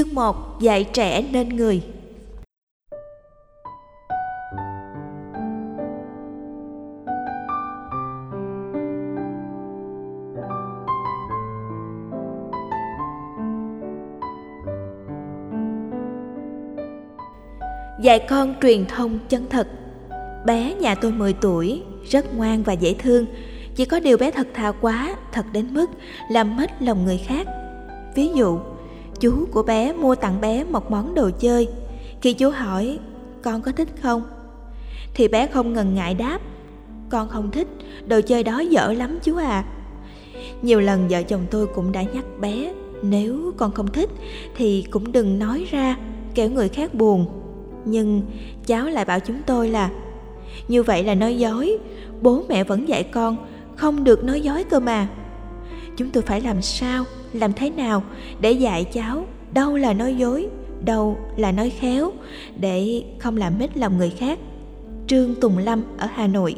Chương 1 Dạy trẻ nên người. Dạy con truyền thông chân thật. Bé nhà tôi 10 tuổi, rất ngoan và dễ thương. Chỉ có điều bé thật thà quá, thật đến mức làm mất lòng người khác. Ví dụ, chú của bé mua tặng bé một món đồ chơi. Khi chú hỏi con có thích không? Thì bé không ngần ngại đáp Con không thích, đồ chơi đó dở lắm chú à. Nhiều lần vợ chồng tôi cũng đã nhắc bé Nếu con không thích thì cũng đừng nói ra Kẻo người khác buồn. Nhưng cháu lại bảo chúng tôi là như vậy là nói dối bố mẹ vẫn dạy con không được nói dối cơ mà chúng tôi phải làm sao, làm thế nào để dạy cháu? Đâu là nói dối, đâu là nói khéo để không làm mít lòng người khác. Trương tùng lâm ở hà nội.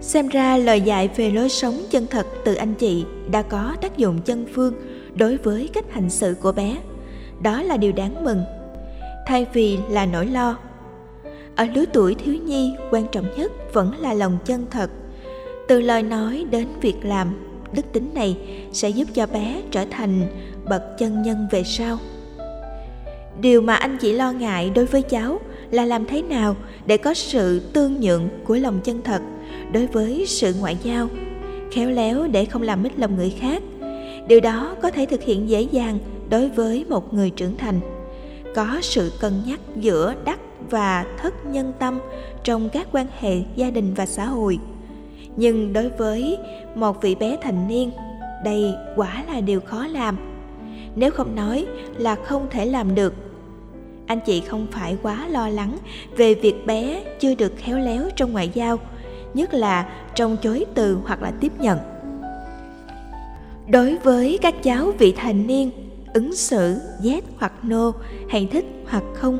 Xem ra lời dạy về lối sống chân thật từ anh chị đã có tác dụng chân phương đối với cách hành xử của bé. Đó là điều đáng mừng, thay vì là nỗi lo. Ở lứa tuổi thiếu nhi, quan trọng nhất vẫn là lòng chân thật. Từ lời nói đến việc làm đức tính này sẽ giúp cho bé trở thành bậc chân nhân về sau. Điều mà anh chỉ lo ngại đối với cháu là làm thế nào để có sự tương nhượng của lòng chân thật đối với sự ngoại giao, khéo léo để không làm mít lòng người khác. Điều đó có thể thực hiện dễ dàng đối với một người trưởng thành, có sự cân nhắc giữa đắc và thất nhân tâm trong các quan hệ gia đình và xã hội nhưng đối với một vị bé thành niên, đây quả là điều khó làm. Nếu không nói là không thể làm được. Anh chị không phải quá lo lắng về việc bé chưa được khéo léo trong ngoại giao, nhất là trong chối từ hoặc là tiếp nhận. Đối với các cháu vị thành niên, ứng xử yes hoặc no hay thích hoặc không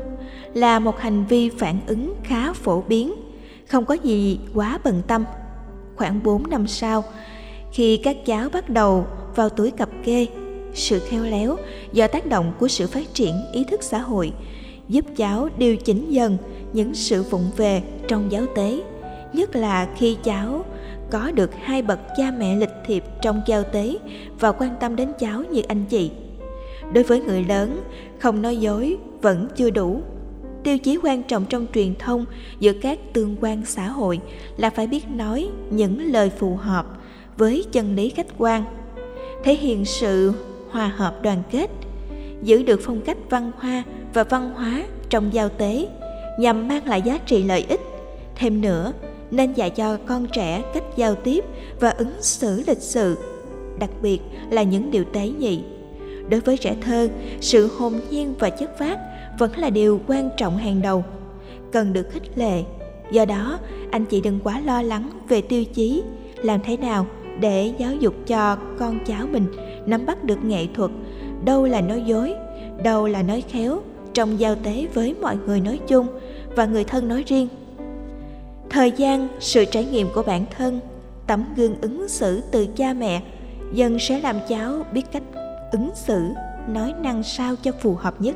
là một hành vi phản ứng khá phổ biến, không có gì quá bận tâm khoảng 4 năm sau, khi các cháu bắt đầu vào tuổi cập kê, sự khéo léo do tác động của sự phát triển ý thức xã hội giúp cháu điều chỉnh dần những sự vụng về trong giáo tế, nhất là khi cháu có được hai bậc cha mẹ lịch thiệp trong giao tế và quan tâm đến cháu như anh chị. Đối với người lớn, không nói dối vẫn chưa đủ tiêu chí quan trọng trong truyền thông giữa các tương quan xã hội là phải biết nói những lời phù hợp với chân lý khách quan, thể hiện sự hòa hợp đoàn kết, giữ được phong cách văn hoa và văn hóa trong giao tế nhằm mang lại giá trị lợi ích. Thêm nữa, nên dạy cho con trẻ cách giao tiếp và ứng xử lịch sự, đặc biệt là những điều tế nhị. Đối với trẻ thơ, sự hồn nhiên và chất phát vẫn là điều quan trọng hàng đầu. Cần được khích lệ. Do đó, anh chị đừng quá lo lắng về tiêu chí, làm thế nào để giáo dục cho con cháu mình nắm bắt được nghệ thuật. Đâu là nói dối, đâu là nói khéo trong giao tế với mọi người nói chung và người thân nói riêng. Thời gian, sự trải nghiệm của bản thân, tấm gương ứng xử từ cha mẹ dần sẽ làm cháu biết cách ứng xử, nói năng sao cho phù hợp nhất.